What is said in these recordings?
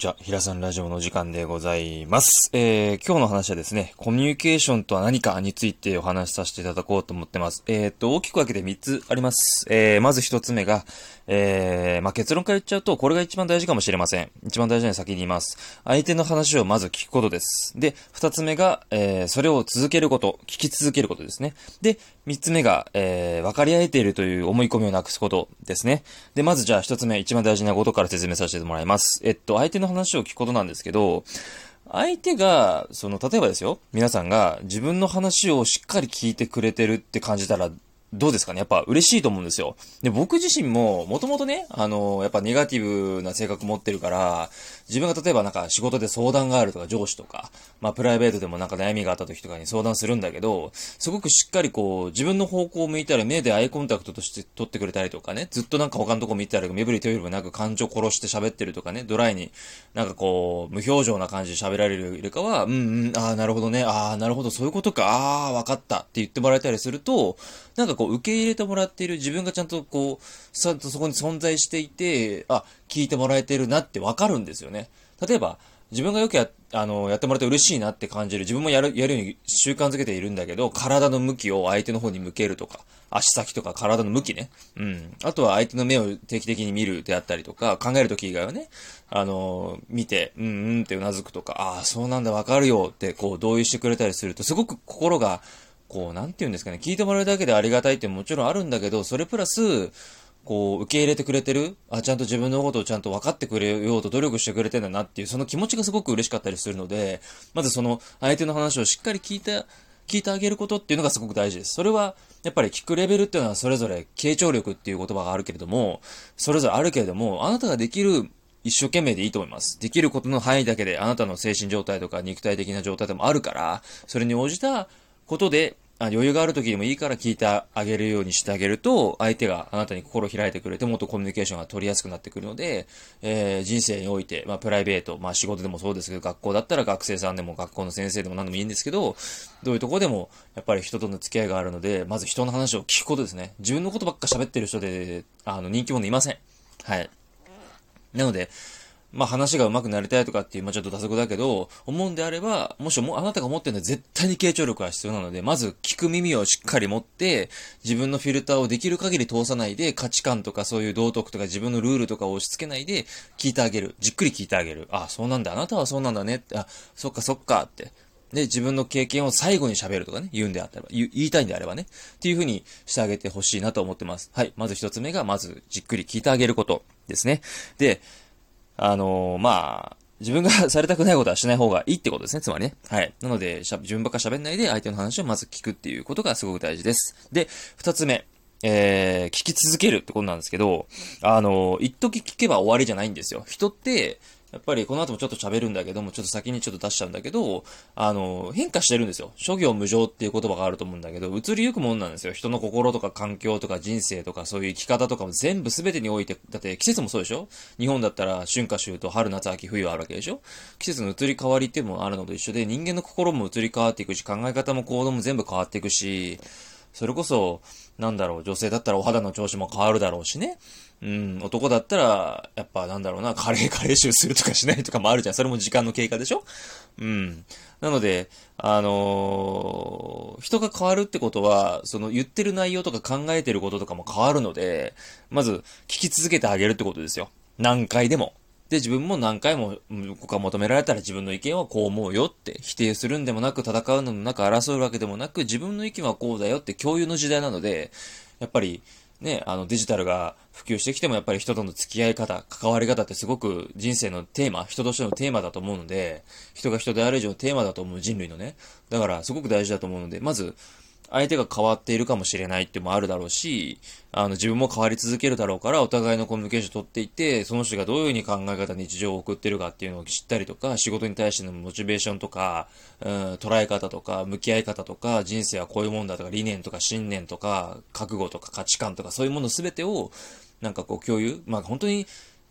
ちは。平さんラジオの時間でございます。えー、今日の話はですね、コミュニケーションとは何かについてお話しさせていただこうと思ってます。えー、っと、大きく分けて3つあります。えー、まず1つ目が、えー、まあ、結論から言っちゃうと、これが一番大事かもしれません。一番大事な先に言います。相手の話をまず聞くことです。で、2つ目が、えー、それを続けること、聞き続けることですね。で、3つ目が、えー、分かり合えているという思い込みをなくすことですね。で、まずじゃあ1つ目、一番大事なことから説明させてもらいます。えっと、相手の話を聞くことなんですけど、相手が、その、例えばですよ、皆さんが自分の話をしっかり聞いてくれてるって感じたら、どうですかね？やっぱ嬉しいと思うんですよ。で、僕自身も、もともとね、あの、やっぱネガティブな性格持ってるから、自分が例えばなんか仕事で相談があるとか上司とか、まあプライベートでもなんか悩みがあった時とかに相談するんだけど、すごくしっかりこう、自分の方向を向いたら目でアイコンタクトとして取ってくれたりとかね、ずっとなんか他のとこ見てたら目振り手振りもなく感情殺して喋ってるとかね、ドライになんかこう、無表情な感じで喋られるよりかは、うんうん、ああ、なるほどね、ああ、なるほど、そういうことか、ああ、わかったって言ってもらえたりすると、なんかこう、受け入れてもらっている自分がちゃんとこう、ちゃんとそこに存在していて、あ、聞いてもらえてるなってわかるんですよね。例えば、自分がよくや、あの、やってもらって嬉しいなって感じる。自分もやる、やるように習慣づけているんだけど、体の向きを相手の方に向けるとか、足先とか体の向きね。うん。あとは相手の目を定期的に見るであったりとか、考えるとき以外はね、あの、見て、うんうんって頷くとか、ああ、そうなんだ、わかるよって、こう、同意してくれたりすると、すごく心が、こう、なんて言うんですかね、聞いてもらうだけでありがたいってもちろんあるんだけど、それプラス、こう、受け入れてくれてるあ、ちゃんと自分のことをちゃんと分かってくれようと努力してくれてんだなっていう、その気持ちがすごく嬉しかったりするので、まずその相手の話をしっかり聞いて、聞いてあげることっていうのがすごく大事です。それは、やっぱり聞くレベルっていうのはそれぞれ、傾聴力っていう言葉があるけれども、それぞれあるけれども、あなたができる一生懸命でいいと思います。できることの範囲だけで、あなたの精神状態とか肉体的な状態でもあるから、それに応じたことであ余裕がある時でもいいから聞いてあげるようにしてあげると、相手があなたに心を開いてくれて、もっとコミュニケーションが取りやすくなってくるので、えー、人生において、まあ、プライベート、まあ、仕事でもそうですけど、学校だったら学生さんでも学校の先生でも何でもいいんですけど、どういうとこでも、やっぱり人との付き合いがあるので、まず人の話を聞くことですね。自分のことばっか喋ってる人で、あの、人気者いません。はい。なので、まあ話が上手くなりたいとかっていう、まあちょっと打足だけど、思うんであれば、もしもあなたが持ってるのは絶対に傾聴力が必要なので、まず聞く耳をしっかり持って、自分のフィルターをできる限り通さないで、価値観とかそういう道徳とか自分のルールとかを押し付けないで、聞いてあげる。じっくり聞いてあげる。あ、そうなんだ。あなたはそうなんだね、あ、そっかそっかって。で、自分の経験を最後に喋るとかね、言うんであったら、言いたいんであればね、っていう風にしてあげてほしいなと思ってます。はい。まず一つ目が、まずじっくり聞いてあげることですね。で、あのー、まあ、自分が されたくないことはしない方がいいってことですね、つまりね。はい。なので、しゃ自分ばっか喋んないで相手の話をまず聞くっていうことがすごく大事です。で、二つ目。えー、聞き続けるってことなんですけど、あのー、一時聞けば終わりじゃないんですよ。人って、やっぱりこの後もちょっと喋るんだけども、ちょっと先にちょっと出しちゃうんだけど、あの、変化してるんですよ。諸行無常っていう言葉があると思うんだけど、移りゆくもんなんですよ。人の心とか環境とか人生とかそういう生き方とかも全部全てにおいて、だって季節もそうでしょ？日本だったら春夏秋冬、春夏秋冬あるわけでしょ？季節の移り変わりっていうのもあるのと一緒で、人間の心も移り変わっていくし、考え方も行動も全部変わっていくし、それこそ、なんだろう、女性だったらお肌の調子も変わるだろうしね。うん、男だったら、やっぱなんだろうな、カレー カレー臭するとかしないとかもあるじゃん。それも時間の経過でしょ？うん。なので、あのー、人が変わるってことは、その言ってる内容とか考えてることとかも変わるので、まず聞き続けてあげるってことですよ。何回でも。で、自分も何回も、ここが求められたら自分の意見はこう思うよって否定するんでもなく、戦うのもなく、争うわけでもなく、自分の意見はこうだよって共有の時代なので、やっぱり、ね、あのデジタルが普及してきてもやっぱり人との付き合い方、関わり方ってすごく人生のテーマ、人としてのテーマだと思うので、人が人である以上テーマだと思う人類のね。だからすごく大事だと思うので、まず、相手が変わっているかもしれないってもあるだろうし、あの、自分も変わり続けるだろうから、お互いのコミュニケーションを取っていて、その人がどういうふうに考え方、日常を送ってるかっていうのを知ったりとか、仕事に対してのモチベーションとか、うん、捉え方とか、向き合い方とか、人生はこういうもんだとか、理念とか信念とか、覚悟とか価値観とか、そういうものすべてを、なんかこう共有、まあ本当に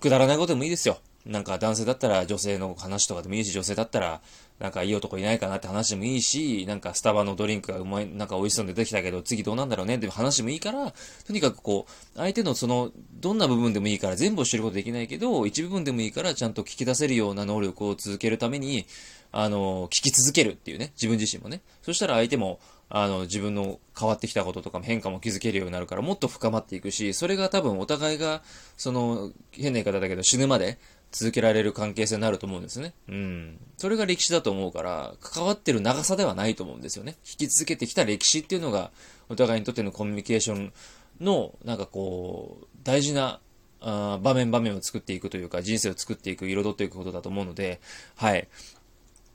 くだらないことでもいいですよ。なんか男性だったら女性の話とかでもいいし、女性だったら、なんかいい男いないかなって話もいいし、なんかスタバのドリンクがうまい、なんか美味しそうに出てきたけど、次どうなんだろうねっていう話もいいから、とにかくこう、相手のその、どんな部分でもいいから全部を知ることできないけど、一部分でもいいからちゃんと聞き出せるような能力を続けるために、あの、聞き続けるっていうね、自分自身もね。そしたら相手も、あの、自分の変わってきたこととかも変化も気づけるようになるから、もっと深まっていくし、それが多分お互いが、その、変な言い方だけど死ぬまで続けられる関係性になると思うんですね。うん。それが歴史だと思うから、関わってる長さではないと思うんですよね。引き続けてきた歴史っていうのが、お互いにとってのコミュニケーションの、なんかこう、大事なあ場面場面を作っていくというか、人生を作っていく、彩っていくことだと思うので、はい。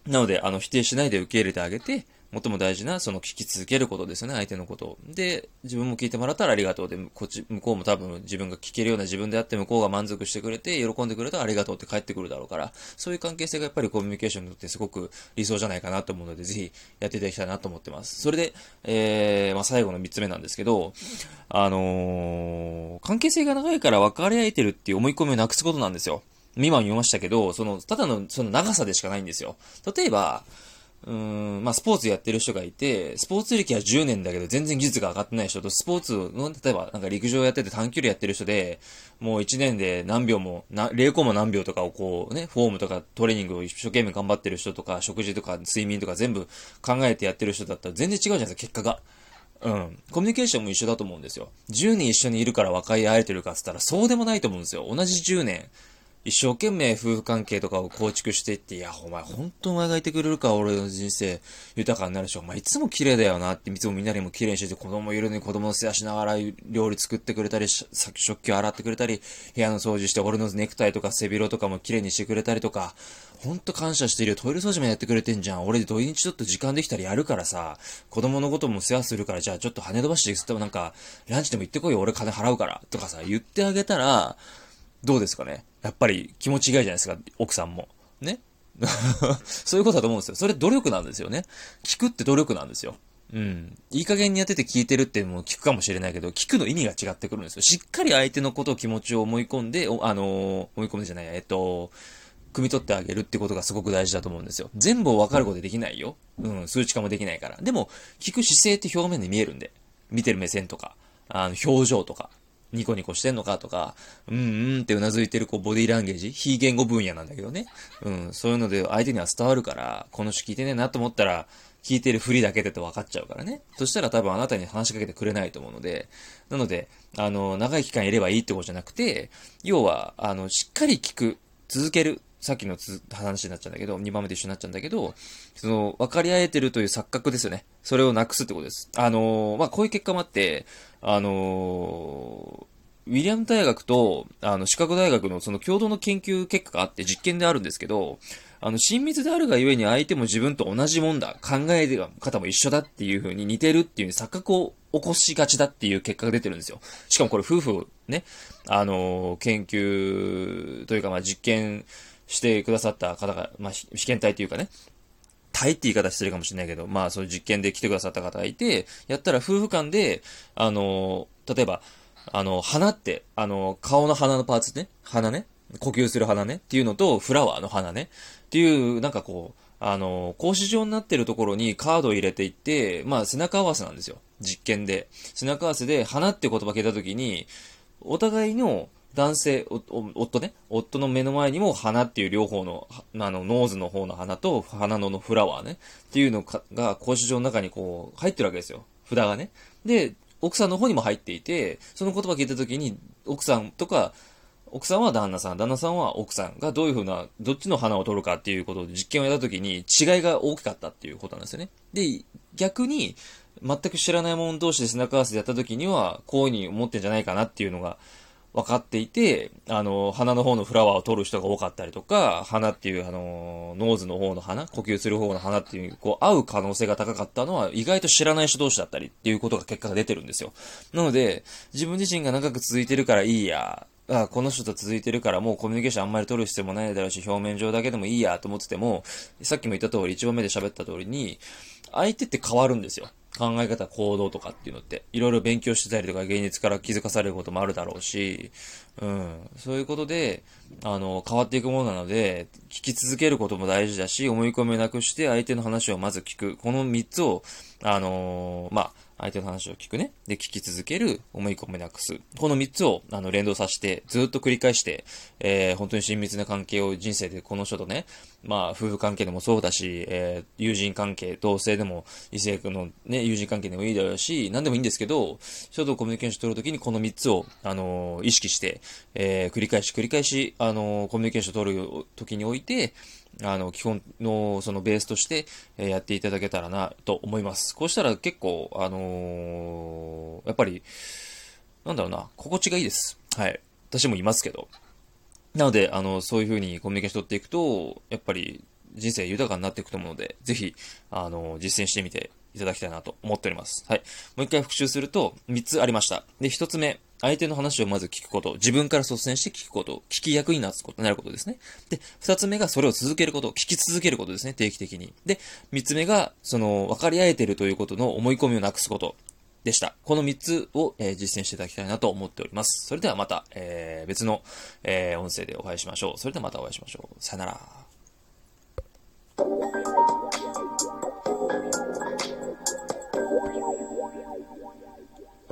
なので、あの、否定しないで受け入れてあげて、最も大事な、その聞き続けることですよね、相手のことを。で、自分も聞いてもらったらありがとうで、こっち、向こうも多分自分が聞けるような自分であって向こうが満足してくれて、喜んでくれたらありがとうって帰ってくるだろうから、そういう関係性がやっぱりコミュニケーションにとってすごく理想じゃないかなと思うので、ぜひやっていただきたいなと思ってます。それで、えー、まあ、最後の3つ目なんですけど、あのー、関係性が長いから別れ合えてるっていう思い込みをなくすことなんですよ。今言いましたけど、その、ただの、その長さでしかないんですよ。例えば、うん、まあ、スポーツやってる人がいて、スポーツ歴は10年だけど全然技術が上がってない人と、スポーツの、例えばなんか陸上やってて短距離やってる人で、もう1年で何秒も、な0コマ何秒とかをこうね、フォームとかトレーニングを一生懸命頑張ってる人とか、食事とか睡眠とか全部考えてやってる人だったら全然違うじゃないですか、結果が。うん。コミュニケーションも一緒だと思うんですよ。10年一緒にいるから分かり合えてるかって言ったらそうでもないと思うんですよ。同じ10年。一生懸命夫婦関係とかを構築していって、いや、お前、本当お前がいてくれるか俺の人生豊かになるし、お前いつも綺麗だよなって、いつもみんなにも綺麗にしてて、子供いるのに子供の世話しながら料理作ってくれたり、食器を洗ってくれたり、部屋の掃除して、俺のネクタイとか背広とかも綺麗にしてくれたりとか、ほんと感謝しているよ。トイレ掃除もやってくれてんじゃん。俺土日ちょっと時間できたらやるからさ、子供のことも世話するから、じゃあちょっと羽伸ばして、つってもなんか、ランチでも行ってこいよ。俺金払うから。とかさ、言ってあげたら、どうですかね？やっぱり気持ちがいいじゃないですか、奥さんも。ね？そういうことだと思うんですよ。それ努力なんですよね。聞くって努力なんですよ。うん。いい加減にやってて聞いてるっても聞くかもしれないけど、聞くの意味が違ってくるんですよ。しっかり相手のことを気持ちを思い込んで、あのー、思い込んでじゃない、えっと、汲み取ってあげるってことがすごく大事だと思うんですよ。全部を分かることできないよ。うん、数値化もできないから。でも、聞く姿勢って表面で見えるんで。見てる目線とか、あの、表情とか。ニコニコしてんのかとか、うんうんって頷いてるこうボディーランゲージ、非言語分野なんだけどね。うん、そういうので相手には伝わるから、この人聞いてねえなと思ったら、聞いてるふりだけでと分かっちゃうからね。そしたら多分あなたに話しかけてくれないと思うので、なので、あの、長い期間いればいいってことじゃなくて、要は、あの、しっかり聞く、続ける、さっきの話になっちゃうんだけど、2番目で一緒になっちゃうんだけど、その、分かり合えてるという錯覚ですよね。それをなくすってことです。あのまあ、こういう結果もあって、あのウィリアム大学と、あの、シカゴ大学のその共同の研究結果があって実験であるんですけど、あの、親密であるがゆえに相手も自分と同じもんだ、考え方も一緒だっていう風に似てるっていう錯覚を起こしがちだっていう結果が出てるんですよ。しかもこれ夫婦ね、あの、研究というかまあ実験してくださった方が、まあ被験体というかね、体って言い方してるかもしれないけど、まあそういう実験で来てくださった方がいて、やったら夫婦間で、あの、例えば、あの、花って、あの、顔の鼻のパーツね、鼻ね、呼吸する鼻ね、っていうのと、フラワーの花ね、っていう、なんかこう、あの、格子状になってるところにカードを入れていって、まあ背中合わせなんですよ。実験で。背中合わせで、花って言葉聞いたときに、お互いの男性、夫ね、夫の目の前にも花っていう両方の、あの、ノーズの方の花と花ののフラワーね、っていうのが格子状の中にこう、入ってるわけですよ。札がね。で、奥さんの方にも入っていて、その言葉聞いた時に、奥さんとか、奥さんは旦那さん、旦那さんは奥さんがどういう風な、どっちの花を取るかっていうことで実験をやった時に違いが大きかったっていうことなんですよね。で、逆に、全く知らない者同士で背中合わせでやった時には、こういう風に思ってんじゃないかなっていうのが、分かっていて、あの、花の方のフラワーを取る人が多かったりとか、花っていう、あの、ノーズの方の花、呼吸する方の花っていう、こう、合う可能性が高かったのは、意外と知らない人同士だったりっていうことが結果が出てるんですよ。なので、自分自身が長く続いてるからいいや、あこの人と続いてるからもうコミュニケーションあんまり取る必要もないだろうし、表面上だけでもいいやと思ってても、さっきも言った通り、1番目で喋った通りに、相手って変わるんですよ。考え方、行動とかっていうのって、いろいろ勉強してたりとか、現実から気づかされることもあるだろうし、うん、そういうことで、あの、変わっていくものなので、聞き続けることも大事だし、思い込みをなくして相手の話をまず聞く。この3つを、あのー、まあ、相手の話を聞くね。で、聞き続ける、思い込みなくす。この3つを、あの、連動させて、ずっと繰り返して、えー、本当に親密な関係を人生でこの人とね、まあ、夫婦関係でもそうだし、えー、友人関係、同性でも、異性のね、友人関係でもいいだろうし、何でもいいんですけど、人とコミュニケーション取るときにこの3つを、あのー、意識して、えー、繰り返し繰り返し、あのコミュニケーション取るときにおいて、あの、基本のそのベースとして、えやっていただけたらなと思います。こうしたら結構、あの、やっぱり、なんだろうな、心地がいいです。はい。私もいますけど。なので、あの、そういう風にコミュニケーション取っていくと、やっぱり人生豊かになっていくと思うので、ぜひ、あの、実践してみていただきたいなと思っております。はい。もう一回復習すると、3つありました。で、1つ目、相手の話をまず聞くこと、自分から率先して聞くこと、聞き役になつこと、なることですね。で、二つ目がそれを続けること、聞き続けることですね、定期的に。で、三つ目が、その、分かり合えてるということの思い込みをなくすこと。でした。この3つを、えー、実践していただきたいなと思っております。それではまた、えー、別の、えー、音声でお会いしましょう。それではまたお会いしましょう。さよなら。